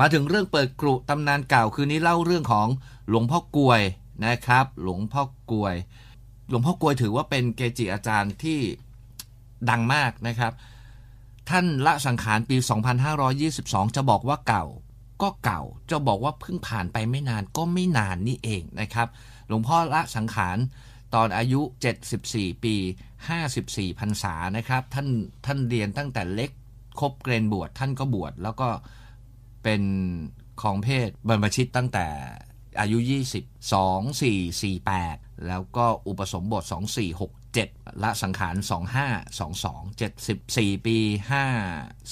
มาถึงเรื่องเปิดกรุตำนานเก่าคืนนี้เล่าเรื่องของหลวงพ่อกลวยนะครับ หลวงพ่อกลวย หลวงพ่อกลวยถือว่าเป็นเกจิอาจารย์ที่ดังมากนะครับ ท่านละสังขารปี 2522 จะบอกว่าเก่าก็เก่า จะบอกว่าเพิ่งผ่านไปไม่นานก็ไม่นานนี่เองนะครับ หลวงพ่อละสังขารตอนอายุ 74 ปี 54พรรษานะครับ ท่านท่านเรียนตั้งแต่เล็กครบเกณฑ์บวชท่านก็บวชแล้วก็ เป็นของเพศบรรพชิตตั้งแต่อายุ 20 2 4 4 8 แล้วก็อุปสมบท 2 4 6 7 ละสังขาร 25 22 74 ปี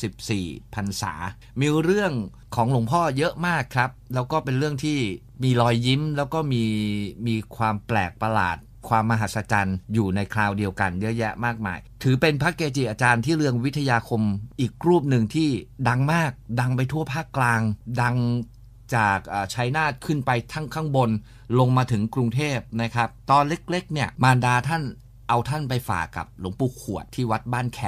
54พรรษา มีเรื่องของหลวงพ่อเยอะมากครับ แล้วก็เป็นเรื่องที่มีรอยยิ้มแล้วก็มีมีความแปลกประหลาด ความมหัศจรรย์อยู่ในคราวเดียวกันเยอะแยะมากมาย ถือเป็นพระเกจิอาจารย์ที่เรืองวิทยาคมอีกรูปหนึ่งที่ดังมาก ดังไปทั่วภาคกลาง ดังจากชัยนาทขึ้นไปทั้งข้างบนลงมาถึงกรุงเทพนะครับ ตอนเล็กๆเนี่ยมารดาท่านเอาท่านไปฝากกับหลวงปู่ขวดที่วัดบ้านแค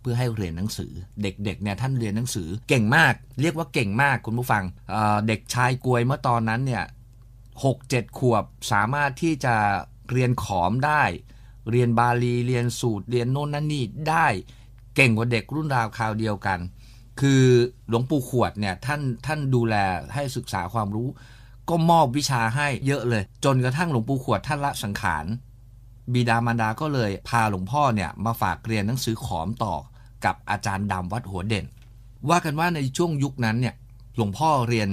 เพื่อให้เรียนหนังสือ เด็กๆเนี่ยท่านเรียนหนังสือเก่งมาก เรียกว่าเก่งมากคุณผู้ฟังเเด็กชายกวยเมื่อตอนนั้นเนี่ยหกเจ็ดขวบสามารถที่จะ เรียนขอมได้ เรียนบาลีเรียนสูตรเรียนโน่นนั่นนี่ได้เก่งกว่าเด็กรุ่นราวคราวเดียวกัน คือหลวงปู่ขวดเนี่ยท่านท่านดูแลให้ศึกษาความรู้ ก็มอบวิชาให้เยอะเลย จนกระทั่งหลวงปู่ขวดท่านละสังขารบิดามารดาก็เลยพาหลวงพ่อเนี่ยมาฝากเรียนหนังสือขอมต่อกับอาจารย์ดำวัดหัวเด่น ว่ากันว่าในช่วงยุคนั้นเนี่ยหลวงพ่อเรียน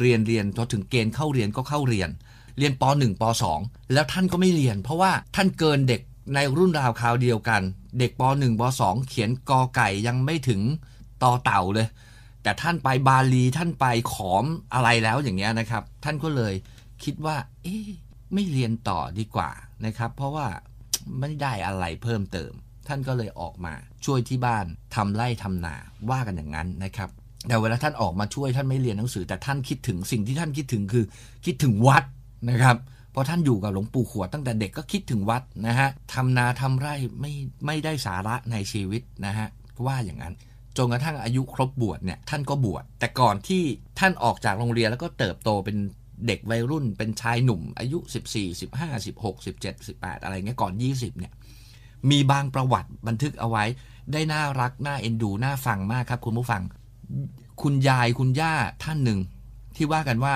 เรียนเรียนพอถึงเกณฑ์เข้าเรียนก็เข้าเรียน เรียนป .1 ป .2 แล้วท่านก็ไม่เรียน เพราะว่าท่านเกินเด็กในรุ่นราวคราวเดียวกัน เด็กป .1 ป .2 เขียนกอไก่ยังไม่ถึงต่อเต่าเลย แต่ท่านไปบาลีท่านไปขอมอะไรแล้วอย่างเงี้ยนะครับ ท่านก็เลยคิดว่า เอ๊ะไม่เรียนต่อดีกว่านะครับ เพราะว่าไม่ได้อะไรเพิ่มเติม ท่านก็เลยออกมาช่วยที่บ้านทำไร่ทำนาว่ากันอย่างนั้นนะครับแต่เวลาท่านออกมาช่วยท่านไม่เรียนหนังสือ แต่ท่านคิดถึงสิ่งที่ท่านคิดถึงคือ คิดถึงวัด นะครับเพราะท่านอยู่กับหลวงปู่ขวดตั้งแต่เด็กก็คิดถึงวัดนะฮะทำนาทำไร่ไม่ไม่ได้สาระในชีวิตนะฮะว่าอย่างนั้นจนกระทั่งอายุครบบวชเนี่ยท่านก็บวชแต่ก่อนที่ท่านออกจากโรงเรียนแล้วก็เติบโตเป็นเด็กวัยรุ่น เป็นชายหนุ่ม อายุ 14 15 16 17 18 อะไรเงี้ยก่อน 20เนี่ยมีบางประวัติบันทึกเอาไว้ได้น่ารักน่าเอ็นดูน่าฟังมากครับ คุณผู้ฟัง คุณยายคุณย่าท่านหนึ่งที่ว่ากันว่า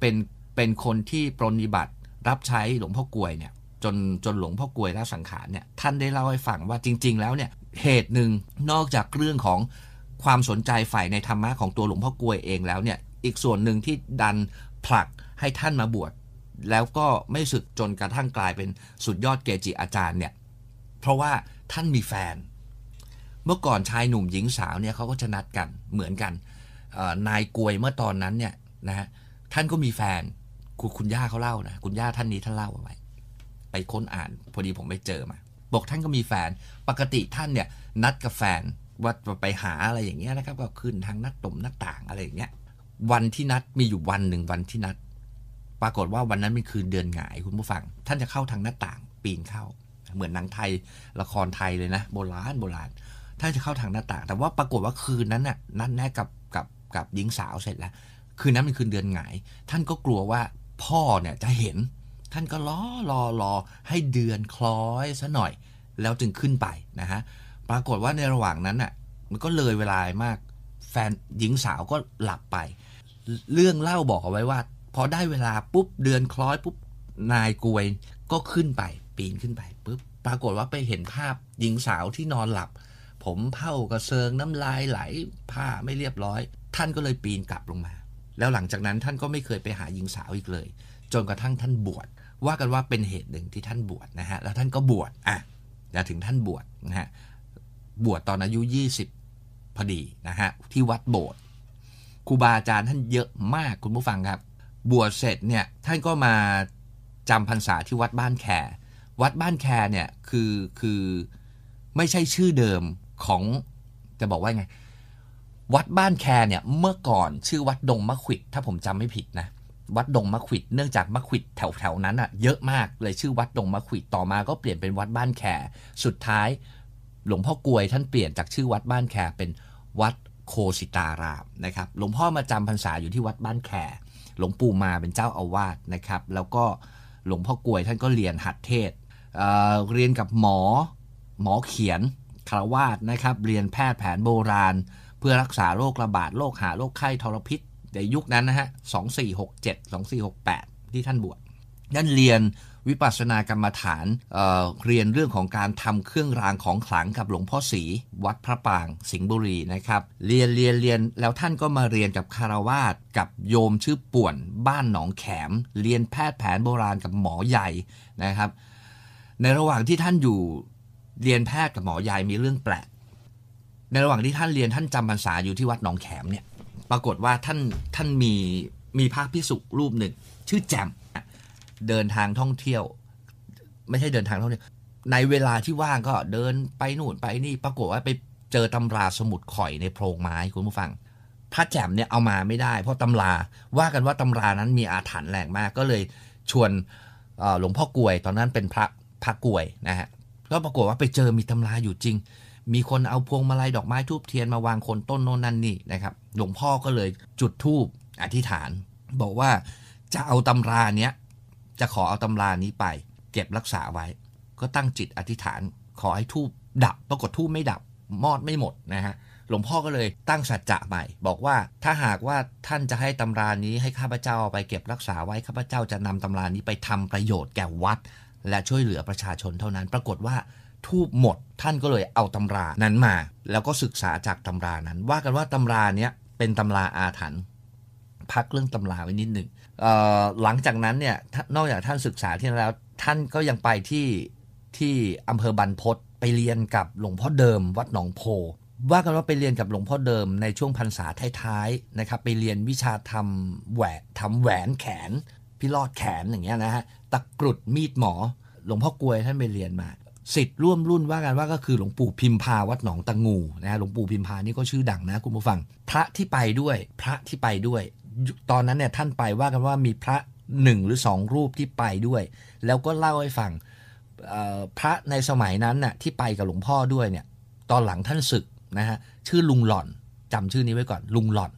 เป็น เป็นคนที่ปรนิบัติรับใช้หลวงพ่อกลวยเนี่ยจนจนหลวงพ่อกลวยละสังขารเนี่ยท่านได้เล่าให้ฟังว่าจริง ๆ แล้วเนี่ยเหตุหนึ่งนอกจากเรื่องของความสนใจฝ่ายในธรรมะของตัวหลวงพ่อกลวยเองแล้วเนี่ยอีกส่วนหนึ่งที่ดันผลักให้ท่านมาบวชแล้วก็ไม่สึกจนกระทั่งกลายเป็นสุดยอดเกจิอาจารย์เนี่ยเพราะว่าท่านมีแฟน เมื่อก่อนชายหนุ่มหญิงสาวเนี่ยเขาก็จะนัดกันเหมือนกันนายกวยเมื่อตอนนั้นเนี่ยนะฮะท่านก็มีแฟน คุณคุณย่าเขาเล่านะคุณย่าท่านนี้ท่านเล่าเอาไว้ ไปค้นอ่านพอดีผมไปเจอมา บอกท่านก็มีแฟน ปกติท่านเนี่ย นัดกับแฟนว่าไปหาอะไรอย่างเงี้ยนะครับ ก็ขึ้นทางหนัดตมหน้าต่างอะไรอย่างเงี้ย วันที่นัดมีอยู่วันหนึ่งวันที่นัด ปรากฏว่าวันนั้นเป็นคืนเดือนหงายคุณผู้ฟัง ท่านจะเข้าทางหน้าต่างปีนเข้า เหมือนหนังไทยละครไทยเลยนะ โบราณโบราณท่านจะเข้าทางหน้าต่าง แต่ว่าปรากฏว่าคืนนั้นน่ะนัดแน่กับกับกับหญิงสาวเสร็จแล้ว คืนนั้นเป็นคืนเดือนหงาย ท่านก็กลัวว่า พ่อเนี่ยจะเห็น ท่านก็รอรอรอให้เดือนคล้อยซะหน่อย แล้วจึงขึ้นไปนะฮะปรากฏว่าในระหว่างนั้นน่ะมันก็เลยเวลามาก แฟนหญิงสาวก็หลับไป เรื่องเล่าบอกเอาไว้ว่า พอได้เวลาปุ๊บเดือนคล้อยปุ๊บนายกวยก็ขึ้นไป ปีนขึ้นไปปุ๊บปรากฏว่าไปเห็นภาพหญิงสาวที่นอนหลับ ผมเผ้ากระเซิงน้ำลายไหลผ้าไม่เรียบร้อย ท่านก็เลยปีนกลับลงมา แล้วหลังจากนั้นท่านก็ไม่เคยไปหาหญิงสาวอีกเลย จนกระทั่งท่านบวชว่ากันว่าเป็นเหตุหนึ่งที่ท่านบวชนะฮะแล้วท่านก็บวชอะแล้วถึงท่านบวชนะฮะบวชตอนอายุ 20พอดีนะฮะที่วัดโบสถ์ครูบาอาจารย์ท่านเยอะมากคุณผู้ฟังครับ บวชเสร็จเนี่ยท่านก็มาจำพรรษาที่วัดบ้านแควัดบ้านแคเนี่ยคือคือไม่ใช่ชื่อเดิมของจะบอกว่าไง วัดบ้านแคเนี่ยเมื่อก่อนชื่อวัดดงมะขิดถ้าผมจำไม่ผิดนะ วัดดงมะขิดเนื่องจากมะขิดแถวแถวนั้นอะ่ะเยอะมากเลยชื่อวัดดงมะขิดต่อมาก็เปลี่ยนเป็นวัดบ้านแคสุดท้าย หลวงพ่อกวยท่านเปลี่ยนจากชื่อวัดบ้านแคเป็นวัดโคสิตารามนะครับหลวงพ่อมาจำพรรษาอยู่ที่วัดบ้านแขหลวงปู่มาเป็นเจ้าอาวาสนะครับ แล้วก็หลวงพ่อกวยท่านก็เรียนหัดเทศเเรียนกับหมอหมอเขียนคารวาสนะครับ เรียนแพทย์แผนโบราณ เพื่อรักษาโรคระบาดโรคหาโรคไข้ทรพิษในยุคนั้นนะฮะ 2467 2468 ที่ท่านบวชนั่นเรียนวิปัสสนากรรมฐานเเรียนเรื่องของการทำเครื่องรางของขลังกับหลวงพ่อศรีวัดพระปางสิงห์บุรีนะครับ เรียนเรียนเรียนแล้วท่านก็มาเรียนกับคารวาสกับโยมชื่อป่วนบ้านหนองแขม เรียนแพทย์แผนโบราณกับหมอใหญ่นะครับ ในระหว่างที่ท่านอยู่เรียนแพทย์กับหมอใหญ่มีเรื่องแปลก ในระหว่างที่ท่านเรียนท่านจำพรรษาอยู่ที่วัดหนองแขมเนี่ย ปรากฏว่าท่านท่านมีมีพระพิสุรูปหนึ่ง ชื่อแจมเดินทางท่องเที่ยว ไม่ใช่เดินทางท่องเที่ยวในเวลาที่ว่างก็เดินไปนู่นไปนี่ ปรากฏว่าไปเจอตำราสมุดข่อยในโพรงไม้คุณผู้ฟัง พระแจมเนี่ยเอามาไม่ได้ เพราะตำราว่ากันว่าตำรานั้นมีอาถรรพ์แรงมาก ก็เลยชวนหลวงพ่อกวย ตอนนั้นเป็นพระพระกวยนะฮะก็ปรากฏว่าไปเจอมีตำราอยู่จริง มีคนเอาพวงมาลัยดอกไม้ทูบเทียนมาวางคนต้นโน่นนั่นนี่นะครับ หลวงพ่อก็เลยจุดทูบอธิษฐาน บอกว่าจะเอาตำราเนี้ยจะขอเอาตำรานี้ไป เก็บรักษาไว้ ก็ตั้งจิตอธิษฐาน ขอให้ทูบดับ ปรากฏทูบไม่ดับ มอดไม่หมดนะฮะหลวงพ่อก็เลยตั้งสัจจะใหม่ บอกว่าถ้าหากว่าท่านจะให้ตำรานี้ให้ข้าพเจ้าไปเก็บรักษาไว้ข้าพเจ้าจะนำตำรานี้ไปทำประโยชน์แก่วัด และช่วยเหลือประชาชนเท่านั้น ปรากฏว่า ทูบหมด ท่านก็เลยเอาตำรานั้นมา แล้วก็ศึกษาจากตำรานั้น ว่ากันว่าตำราเนี้ยเป็นตำราอาถรรพ์พักเรื่องตำราไว้นิดหนึ่งหลังจากนั้นเนี่ยนอกจากท่านศึกษาที่นั้นแล้ว ท่านก็ยังไปที่ที่อำเภอบรรพศไปเรียนกับหลวงพ่อเดิม วัดหนองโพว่ากันว่าไปเรียนกับหลวงพ่อเดิมในช่วงพรรษาท้ายๆนะครับ ไปเรียนวิชาทำแหวนทำแหวนแขนพี่ลอดแขนอย่างเงี้ยนะฮะตะกรุดมีดหมอ หลวงพ่อกลวยท่านไปเรียนมา สิทธิ์ร่วมรุ่นว่ากันว่าก็คือหลวงปู่พิมพาวัดหนองตะงูนะฮะหลวงปู่พิมพานี่ก็ชื่อดังนะคุณผู้ฟัง พระที่ไปด้วยพระที่ไปด้วย ตอนนั้นเนี่ยท่านไปว่ากันว่ามีพระหนึ่งหรือสองรูปที่ไปด้วย แล้วก็เล่าให้ฟังพระในสมัยนั้นน่ะที่ไปกับหลวงพ่อด้วยเนี่ยตอนหลังท่านศึกนะฮะชื่อลุงหล่อนจำชื่อนี้ไว้ก่อนลุงหล่อน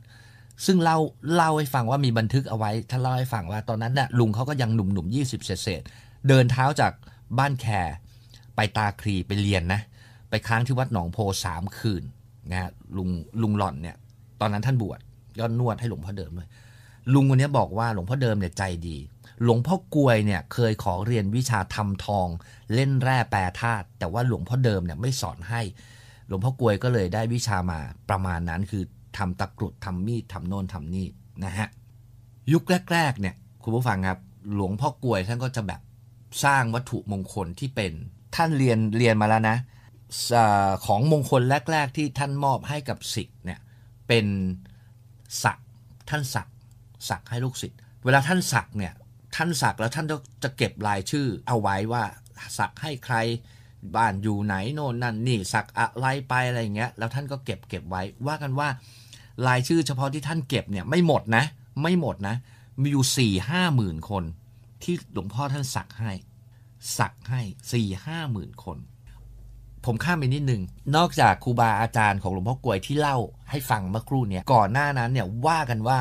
ซึ่งเล่าเล่าให้ฟังว่ามีบันทึกเอาไว้ท่านเล่าให้ฟังว่าตอนนั้นน่ะลุงเขาก็ยังหนุ่มหนุ่มยี่สิบเศษเดินเท้าจากบ้านแคร ไปตาครีไปเรียนนะ ไปค้างที่วัดหนองโพสามคืนนะฮะลุงลุงหล่อนเนี่ย ตอนนั้นท่านบวชก็นนวดให้หลวงพ่อเดิมเลยลุงคนนี้บอกว่าหลวงพ่อเดิมเนี่ยใจดี หลวงพ่อกวยเนี่ยเคยขอเรียนวิชาทำทอง เล่นแร่แปรธาตุแต่ว่าหลวงพ่อเดิมเนี่ยไม่สอนให้ หลวงพ่อกวยก็เลยได้วิชามาประมาณนั้นคือทำตะกรุดทำมีดทำโน่นทำนี่นะฮะยุคแรก ๆ เนี่ยคุณผู้ฟังครับหลวงพ่อกวยท่านก็จะแบบสร้างวัตถุมงคลที่เป็น ท่านเรียนเรียนมาแล้วนะของมงคลแรก ๆ ที่ท่านมอบให้กับศิษย์เนี่ยเป็นสักท่านสักสักให้ลูกศิษย์เวลาท่านสักเนี่ยท่านสักแล้วท่านจะเก็บรายชื่อเอาไว้ว่าสักให้ใครบ้านอยู่ไหนโน่นนั่นนี่สักอะไรไปอะไรเงี้ยแล้วท่านก็เก็บเก็บไว้ว่ากันว่ารายชื่อเฉพาะที่ท่านเก็บเนี่ยไม่หมดนะ ไม่หมดนะ มีอยู่สี่ห้าหมื่นคนที่หลวงพ่อท่านสักให้ สักให้สี่ห้าหมื่นคน ผมข้ามไปนิดนึง นอกจากครูบาอาจารย์ของหลวงพ่อกลวยที่เล่าให้ฟังเมื่อครู่เนี่ยก่อนหน้านั้นเนี่ยว่ากันว่า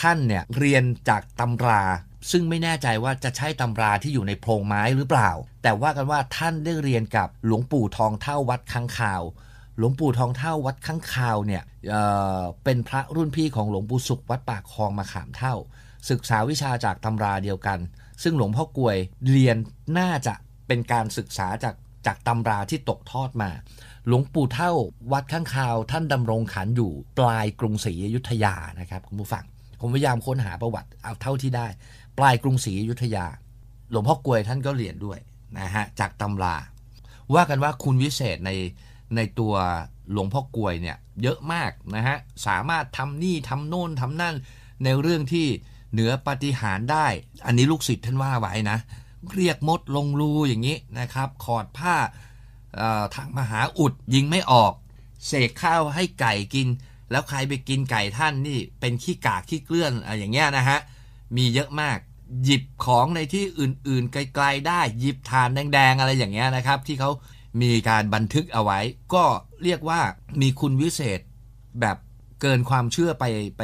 ท่านเนี่ยเรียนจากตำรา ซึ่งไม่แน่ใจว่าจะใช่ตำราที่อยู่ในโพรงไม้หรือเปล่า แต่ว่ากันว่าท่านได้เรียนกับหลวงปู่ทองเท่าวัดค้างคาวหลวงปู่ทองเท่าวัดค้างคาวเนี่ยเเป็นพระรุ่นพี่ของหลวงปู่สุขวัดปากคลองมาขามเท่า ศึกษาวิชาจากตำราเดียวกัน ซึ่งหลวงพ่อกลวยเรียนน่าจะเป็นการศึกษาจากจากตำราที่ตกทอดมา หลวงปู่เท่าวัดข้างคาว ท่านดำรงขันอยู่ปลายกรุงศรีอยุธยานะครับคุณผู้ฟัง ผมพยายามค้นหาประวัติเอาเท่าที่ได้ ปลายกรุงศรีอยุธยา หลวงพ่อกลวยท่านก็เรียนด้วยนะฮะจากตำรา ว่ากันว่าคุณวิเศษในในตัวหลวงพ่อกลวยเนี่ยเยอะมากนะฮะสามารถทำนี่ทำโน่นทำนั่นในเรื่องที่ เหนือปฏิหารได้ อันนี้ลูกศิษย์ท่านว่าไว้นะ เรียกมดลงรูอย่างนี้นะครับ ขอดผ้าทางมหาอุดยิงไม่ออก เสกข้าวให้ไก่กิน แล้วใครไปกินไก่ท่านนี่เป็นขี้กากขี้เกลื่อนอะไรอย่างเงี้ยนะฮะ มีเยอะมาก หยิบของในที่อื่นๆ ไกลๆได้ หยิบทานแดงๆอะไรอย่างเงี้ยนะครับ ที่เขามีการบันทึกเอาไว้ ก็เรียกว่ามีคุณวิเศษแบบเกินความเชื่อไปไป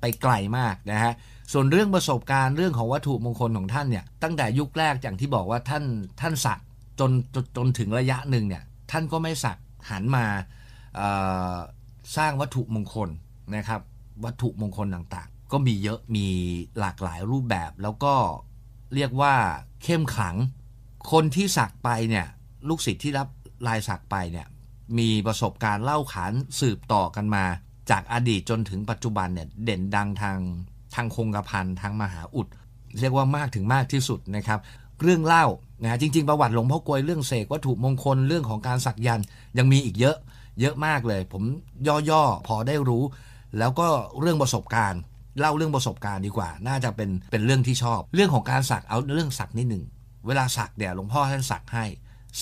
ไปไกลมากนะฮะ ส่วนเรื่องประสบการณ์เรื่องของวัตถุมงคลของท่านเนี่ยตั้งแต่ยุคแรกอย่างที่บอกว่าท่านท่านสักจนจนจนถึงระยะหนึ่งเนี่ยท่านก็ไม่สักหันมาสร้างวัตถุมงคลนะครับ วัตถุมงคลต่างๆ ก็มีเยอะมีหลากหลายรูปแบบแล้วก็เรียกว่าเข้มขลัง คนที่สักไปเนี่ยลูกศิษย์ที่รับลายสักไปเนี่ยมีประสบการณ์เล่าขานสืบต่อกันมา จากอดีตจนถึงปัจจุบันเนี่ยเด่นดังทาง ทางคงกระพันทางมหาอุด เรียกว่ามากถึงมากที่สุดนะครับ เรื่องเล่านะจริง ๆ ประวัติหลวงพ่อกวยเรื่องเสกวัตถุมงคลเรื่องของการสักยันยังมีอีกเยอะ เยอะมากเลย ผมย่อๆพอได้รู้ แล้วก็เรื่องประสบการณ์เล่าเรื่องประสบการณ์ดีกว่า น่าจะเป็นเป็นเรื่องที่ชอบ เรื่องของการสักเอาเรื่องสักนิดหนึ่งเวลาสักเนี่ยหลวงพ่อท่านสักให้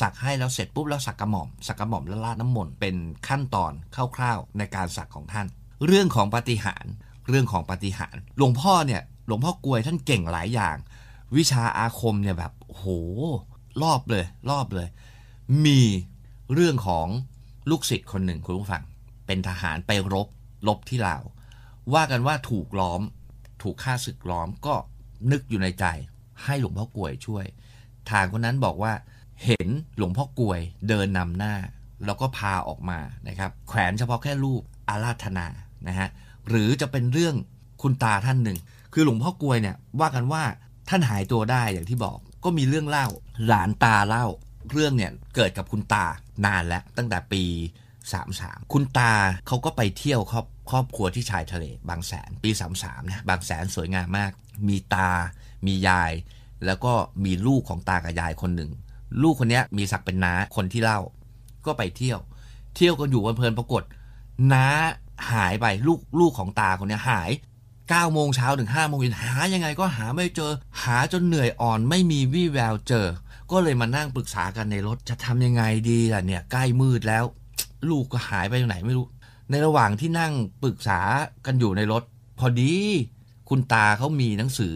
สักให้แล้วเสร็จปุ๊บแล้วสักกระหม่อม สักกระหม่อมแล้วลาดน้ำมนต์เป็นขั้นตอนคร่าวๆในการสักของท่าน เรื่องของปฏิหาร เรื่องของปฏิหารหลวงพ่อเนี่ยหลวงพ่อกวยท่านเก่งหลายอย่าง วิชาอาคมเนี่ยแบบโหรอบเลย รอบเลย มีเรื่องของลูกศิษย์คนหนึ่งคุณผู้ฟัง เป็นทหารไปรบรบที่ลาวว่ากันว่าถูกล้อม ถูกฆ่าศึกล้อมก็นึกอยู่ในใจ ให้หลวงพ่อกวยช่วย ทางคนนั้นบอกว่าเห็นหลวงพ่อกวยเดินนำหน้า แล้วก็พาออกมานะครับ แขวนเฉพาะแค่รูปอาราธนานะฮะ หรือจะเป็นเรื่องคุณตาท่านหนึ่ง คือหลวงพ่อกลวยเนี่ยว่ากันว่าท่านหายตัวได้อย่างที่บอก ก็มีเรื่องเล่าหลานตาเล่า เรื่องเนี่ยเกิดกับคุณตานานแล้วตั้งแต่ปี 33 คุณตาเขาก็ไปเที่ยวครอบครอบครัวที่ชายทะเล บางแสนปี 33นะบางแสนสวยงามมาก มีตา มียาย แล้วก็มีลูกของตากับยายคนหนึ่ง ลูกคนนี้มีศักดิ์เป็นน้าคนที่เล่า ก็ไปเที่ยว เที่ยวกันอยู่วันเพลินปรากฏน้า หายไปลูกลูกของตาคนนี้หาย9โมงเช้าถึง5โมงเย็นหายังไงก็หาไม่เจอ หาจนเหนื่อยอ่อนไม่มีวี่แววเจอ ก็เลยมานั่งปรึกษากันในรถจะทำยังไงดีล่ะเนี่ยใกล้มืดแล้ว ลูกก็หายไปไหนไม่รู้ ในระหว่างที่นั่งปรึกษากันอยู่ในรถ พอดี คุณตาเขามีหนังสือ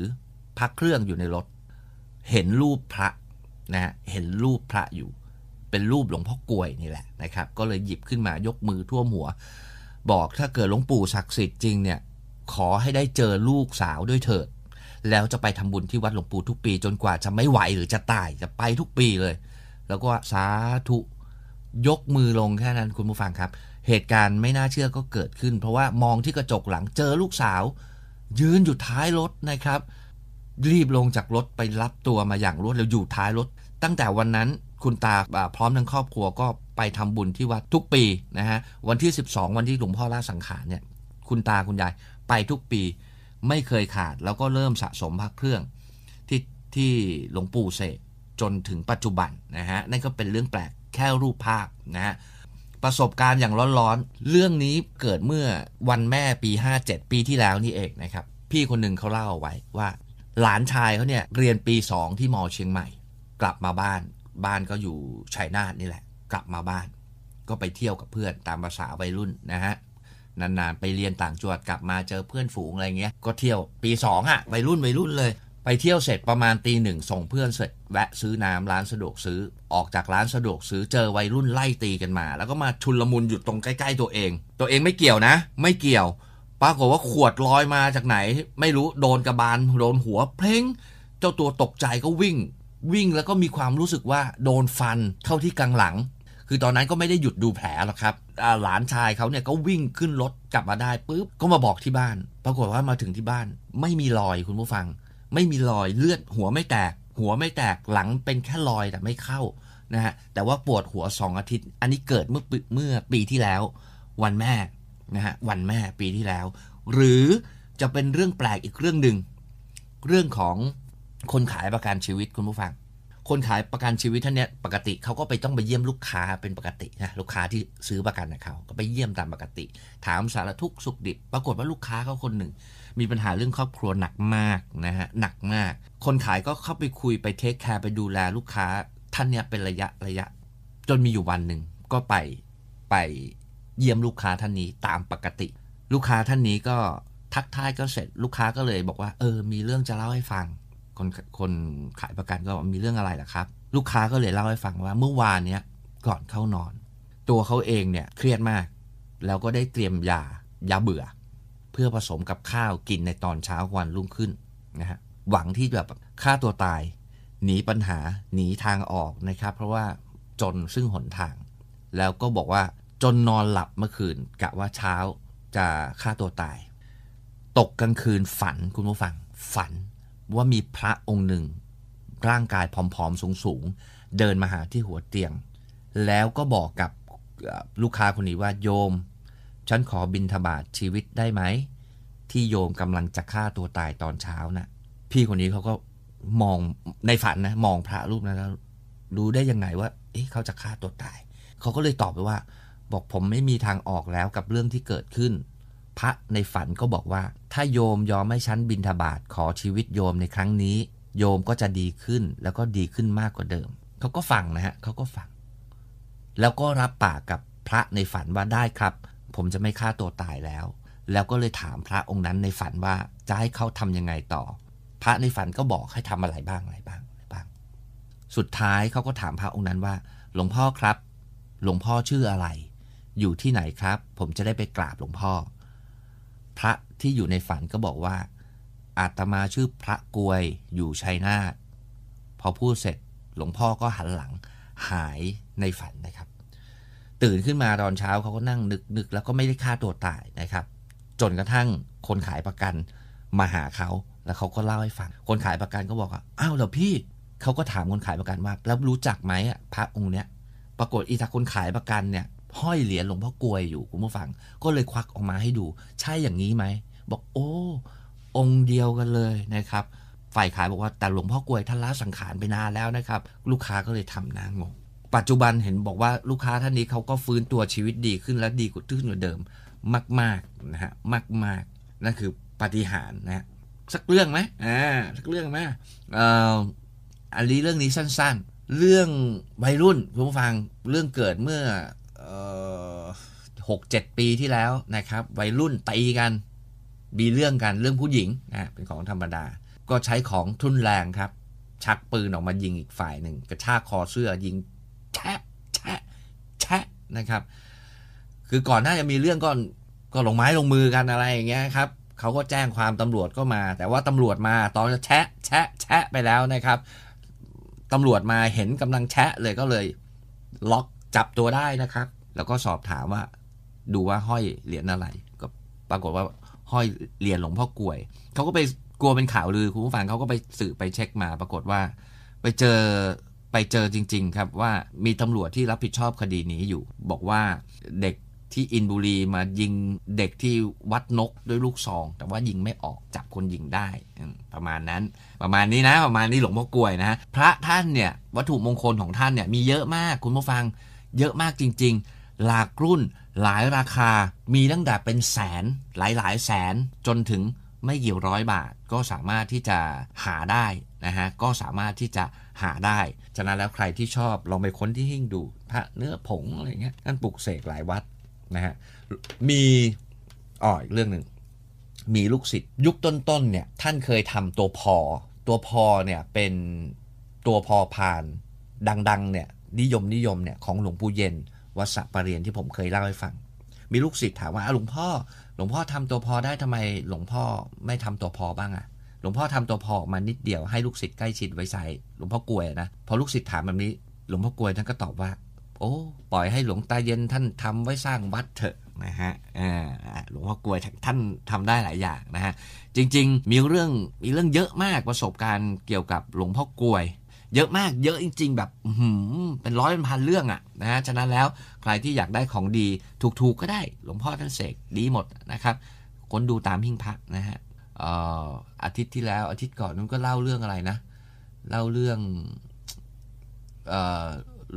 พักเครื่องอยู่ในรถ เห็นรูปพระนะเห็นรูปพระอยู่ เป็นรูปหลวงพ่อกลวยนี่แหละนะครับ ก็เลยหยิบขึ้นมายกมือท่วมหัว บอกถ้าเกิดหลวงปู่ศักดิ์สิทธิ์จริงเนี่ยขอให้ได้เจอลูกสาวด้วยเถิด แล้วจะไปทำบุญที่วัดหลวงปู่ทุกปีจนกว่าจะไม่ไหวหรือจะตายจะไปทุกปีเลย แล้วก็สาธุยกมือลงแค่นั้นคุณผู้ฟังครับ เหตุการณ์ไม่น่าเชื่อก็เกิดขึ้น เพราะว่ามองที่กระจกหลังเจอลูกสาว ยืนอยู่ท้ายรถนะครับ รีบลงจากรถไปรับตัวมาอย่างรวดเร็วอยู่ท้ายรถ ตั้งแต่วันนั้นคุณตาพร้อมทั้งครอบครัวก็ ไปทำบุญที่วัดทุกปีนะฮะวันที่ 12 วันที่หลวงพ่อลาสังขารเนี่ยคุณตาคุณยายไปทุกปีไม่เคยขาดแล้วก็เริ่มสะสมพระเครื่องที่ที่หลวงปู่เสกจนถึงปัจจุบันนะฮะนั่นก็เป็นเรื่องแปลกแค่รูปภาพนะฮะประสบการณ์อย่างร้อนๆ เรื่องนี้เกิดเมื่อวันแม่ปี 57 ปีที่แล้วนี่เองนะครับ พี่คนหนึ่งเขาเล่าเอาไว้ว่า หลานชายเขาเนี่ยเรียนปีสองที่มอเชียงใหม่ กลับมาบ้านบ้านก็อยู่ชัยนาทนี่แหละ กลับมาบ้าน ก็ไปเที่ยวกับเพื่อนตามภาษาวัยรุ่นนะฮะนานๆไปเรียนต่างจังหวัดกลับมาเจอเพื่อนฝูงอะไรเงี้ย ก็เที่ยวปีสองอะวัยรุ่นวัยรุ่นเลย ไปเที่ยวเสร็จประมาณตีหนึ่งส่งเพื่อนเสร็จแวะซื้อน้ำร้านสะดวกซื้อออกจากร้านสะดวกซื้อเจอวัยรุ่นไล่ตีกันมา แล้วก็มาชุนลมุนอยู่ตรงใกล้ ๆ ตัวเอง ตัวเองไม่เกี่ยวนะ ไม่เกี่ยวปรากฏว่าขวดลอยมาจากไหน ไม่รู้โดนกระบาลโดนหัวเพลงเจ้าตัวตกใจก็วิ่ง วิ่งแล้วก็มีความรู้สึกว่าโดนฟันเข้าที่กลางหลัง คือตอนนั้นก็ไม่ได้หยุดดูแผลหรอกครับหลานชายเขาเนี่ยก็วิ่งขึ้นรถกลับมาได้ปุ๊บก็มาบอกที่บ้าน ปรากฏว่ามาถึงที่บ้าน ไม่มีรอยคุณผู้ฟัง ไม่มีรอยเลือดหัวไม่แตก หัวไม่แตกหลังเป็นแค่รอยแต่ไม่เข้านะฮะแต่ว่าปวดหัวสองอาทิตย์ อันนี้เกิดเมื่อเมื่อปีที่แล้ว วันแม่นะฮะวันแม่ปีที่แล้ว หรือจะเป็นเรื่องแปลกอีกเรื่องหนึ่งเรื่องของคนขายประกันชีวิตคุณผู้ฟัง คนขายประกันชีวิตท่านเนี้ยปกติเขาก็ไปต้องไปเยี่ยมลูกค้าเป็นปกตินะลูกค้าที่ซื้อประกันนะเขาก็ไปเยี่ยมตามปกติ ถามสารทุกสุขดิบ ปรากฏว่าลูกค้าเขาคนหนึ่ง มีปัญหาเรื่องครอบครัวหนักมากนะฮะหนักมาก คนขายก็เข้าไปคุยไปเทคแคร์ไปดูแลลูกค้าท่านเนี้ยเป็นระยะระยะ จนมีอยู่วันหนึ่งก็ไปไปเยี่ยมลูกค้าท่านนี้ตามปกติ ลูกค้าท่านนี้ก็ทักทายก็เสร็จลูกค้าก็เลยบอกว่า เออ มีเรื่องจะเล่าให้ฟัง คนคนขายประกันก็บอกมีเรื่องอะไรล่ะครับ ลูกค้าก็เลยเล่าให้ฟังว่าเมื่อวานเนี้ยก่อนเข้านอน ตัวเขาเองเนี่ยเครียดมาก แล้วก็ได้เตรียมยายาเบื่อ เพื่อผสมกับข้าวกินในตอนเช้าวันรุ่งขึ้นนะฮะหวังที่แบบฆ่าตัวตาย หนีปัญหาหนีทางออกนะครับ เพราะว่าจนซึ่งหนทาง แล้วก็บอกว่าจนนอนหลับเมื่อคืนกะว่าเช้าจะฆ่าตัวตาย ตกกลางคืนฝันคุณผู้ฟังฝัน ว่ามีพระองค์หนึ่ง ร่างกายผอมๆ สูงๆ เดินมาหาที่หัวเตียง แล้วก็บอกกับลูกค้าคนนี้ว่าโยม ฉันขอบินทบาทชีวิตได้ไหม ที่โยมกำลังจะฆ่าตัวตายตอนเช้านะ่ะ พี่คนนี้เขาก็มองในฝันนะ มองพระรูปนั้นแล้วรู้ได้ยังไงว่า เอ๊ะเขาจะฆ่าตัวตาย เขาก็เลยตอบไปว่า บอกผมไม่มีทางออกแล้วกับเรื่องที่เกิดขึ้น พระในฝันก็บอกว่า ถ้าโยมยอมให้ฉันบินทบาทขอชีวิตโยมในครั้งนี้ โยมก็จะดีขึ้นแล้วก็ดีขึ้นมากกว่าเดิมเขาก็ฟังนะฮะเขาก็ฟัง แล้วก็รับปากกับพระในฝันว่าได้ครับ ผมจะไม่ฆ่าตัวตายแล้ว แล้วก็เลยถามพระองค์นั้นในฝันว่าจะให้เขาทำยังไงต่อ พระในฝันก็บอกให้ทำอะไรบ้างอะไรบ้างอะไรบ้าง สุดท้ายเขาก็ถามพระองค์นั้นว่า หลวงพ่อครับ หลวงพ่อชื่ออะไร อยู่ที่ไหนครับ ผมจะได้ไปกราบหลวงพ่อ พระที่อยู่ในฝันก็บอกว่า อาตมาชื่อพระกวยอยู่ชัยนาทพอพูดเสร็จหลวงพ่อก็หันหลังหายในฝันนะครับ ตื่นขึ้นมาตอนเช้าเขาก็นั่งนึกนึกแล้วก็ไม่ได้ฆ่าตัวตายนะครับ จนกระทั่งคนขายประกันมาหาเขาแล้วเขาก็เล่าให้ฟัง คนขายประกันก็บอกว่าอ้าวเหรอพี่เขาก็ถามคนขายประกันว่า แล้วรู้จักไหมพระองค์เนี้ย ปรากฏอีตาคนขายประกันเนี่ย ห้อยเหรียญหลวงพ่อกลวยอยู่คุณผู้ฟัง ก็เลยควักออกมาให้ดู ใช่อย่างนี้ไหม บอกโอ้ องค์เดียวกันเลยนะครับ ฝ่ายขายบอกว่าแต่หลวงพ่อกลวยท่านละสังขารไปนานแล้วนะครับ ลูกค้าก็เลยทำหน้างง ปัจจุบันเห็นบอกว่าลูกค้าท่านนี้เขาก็ฟื้นตัวชีวิตดีขึ้นและดีกว่าขึ้นกว่าเดิม มากๆนะฮะมากๆนั่นคือปาฏิหารนะสักเรื่องไหมอ่าสักเรื่องไหมเอ่ออันนี้เรื่องนี้สั้น ๆ เรื่องวัยรุ่นคุณผู้ฟังเรื่องเกิดเมื่อ หกเจ็ดปีที่แล้วนะครับ วัยรุ่นตีกันมีเรื่องกันเรื่องผู้หญิงนะเป็นของธรรมดา ก็ใช้ของทุนแรงครับ ชักปืนออกมายิงอีกฝ่ายหนึ่ง กระชากคอเสื้อยิงแชะแชะแชะนะครับ คือก่อนหน้าจะมีเรื่องก็ก็ลงไม้ลงมือกันอะไรอย่างเงี้ยครับเขาก็แจ้งความตำรวจก็มา แต่ว่าตำรวจมาตอนจะแชะแชะแชะไปแล้วนะครับตำรวจมาเห็นกำลังแชะเลยก็เลยล็อก จับตัวได้นะครับ แล้วก็สอบถามว่า ดูว่าห้อยเหรียญอะไร ก็ปรากฏว่าห้อยเหรียญหลวงพ่อกลวย เขาก็ไปกลัวเป็นข่าวลือคุณผู้ฟังเขาก็ไปสืบไปเช็คมา ปรากฏว่า ไปเจอไปเจอจริง ๆ ครับว่ามีตำรวจที่รับผิดชอบคดีนี้อยู่ บอกว่าเด็กที่อินบุรีมายิงเด็กที่วัดนกด้วยลูกซอง แต่ว่ายิงไม่ออกจับคนยิงได้ ประมาณนั้น ประมาณนี้นะ ประมาณนี้หลวงพ่อกลวยนะพระท่านเนี่ยวัตถุมงคลของท่านเนี่ยมีเยอะมากคุณผู้ฟัง เยอะมากจริง ๆ หลากรุ่นหลายราคามีตั้งแต่เป็นแสนหลายหลายแสนจนถึงไม่กี่ร้อยบาทก็สามารถที่จะหาได้นะฮะก็สามารถที่จะหาได้ฉะนั้นแล้วใครที่ชอบลองไปค้นที่หิ้งดูพระเนื้อผงอะไรเงี้ยท่านปลุกเสกหลายวัดนะฮะมีอ๋ออีกเรื่องหนึ่งมีลูกศิษย์ยุคต้นๆเนี่ยท่านเคยทำตัวพอ ตัวพอเนี่ยเป็นตัวพอพานดังๆเนี่ย นิยมนิยมเนี่ยของหลวงปู่เย็นวัดสะปะเรียนที่ผมเคยเล่าให้ฟัง มีลูกศิษย์ถามว่าหลวงพ่อ หลวงพ่อทำตัวพอได้ทำไมหลวงพ่อไม่ทำตัวพอบ้างอะหลวงพ่อทำตัวพอมานิดเดียวให้ลูกศิษย์ใกล้ชิดไว้ใส่หลวงพ่อกลวยนะพอลูกศิษย์ถามแบบนี้ หลวงพ่อกลวยท่านก็ตอบว่า โอ้ปล่อยให้หลวงตาเย็นท่านทำไว้สร้างวัดเถอะนะฮะหลวงพ่อกลวยท่านทำได้หลายอย่างนะฮะจริง ๆ มีเรื่องมีเรื่องเยอะมากประสบการณ์เกี่ยวกับหลวงพ่อกลวย เยอะมากเยอะจริง ๆ แบบเป็นร้อยเป็นพันเรื่องอะนะฮะฉะนั้นแล้วใครที่อยากได้ของดีถูกๆก็ได้ หลวงพ่อท่านเสกดีหมดนะครับคนดูตามหิ้งพระนะฮะอาทิตย์ที่แล้วอาทิตย์ก่อนนั้นก็เล่าเรื่องอะไรนะ เล่าเรื่อง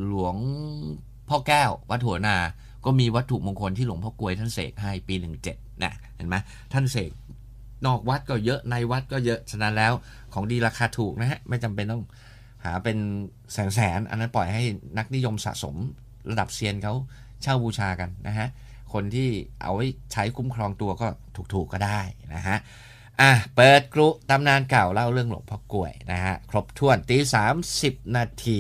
หลวงพ่อแก้ว วัดหัวนา ก็มีวัตถุมงคลที่หลวงพ่อกลวยท่านเสกให้ปีหนึ่งเจ็ดนะเห็นไหมท่านเสกนอกวัดก็เยอะในวัดก็เยอะฉะนั้นแล้วของดีราคาถูกนะฮะไม่จำเป็นต้อง หาเป็นแสนแสนอันนั้นปล่อยให้นักนิยมสะสมระดับเซียนเขาเช่าบูชากันนะฮะ คนที่เอาไว้ใช้คุ้มครองตัวก็ถูกๆก็ได้นะฮะ อะ เปิดกรุตำนานเก่าเล่าเรื่องหลวงพ่อกลวยนะฮะ ครบถ้วนตีสามสิบนาที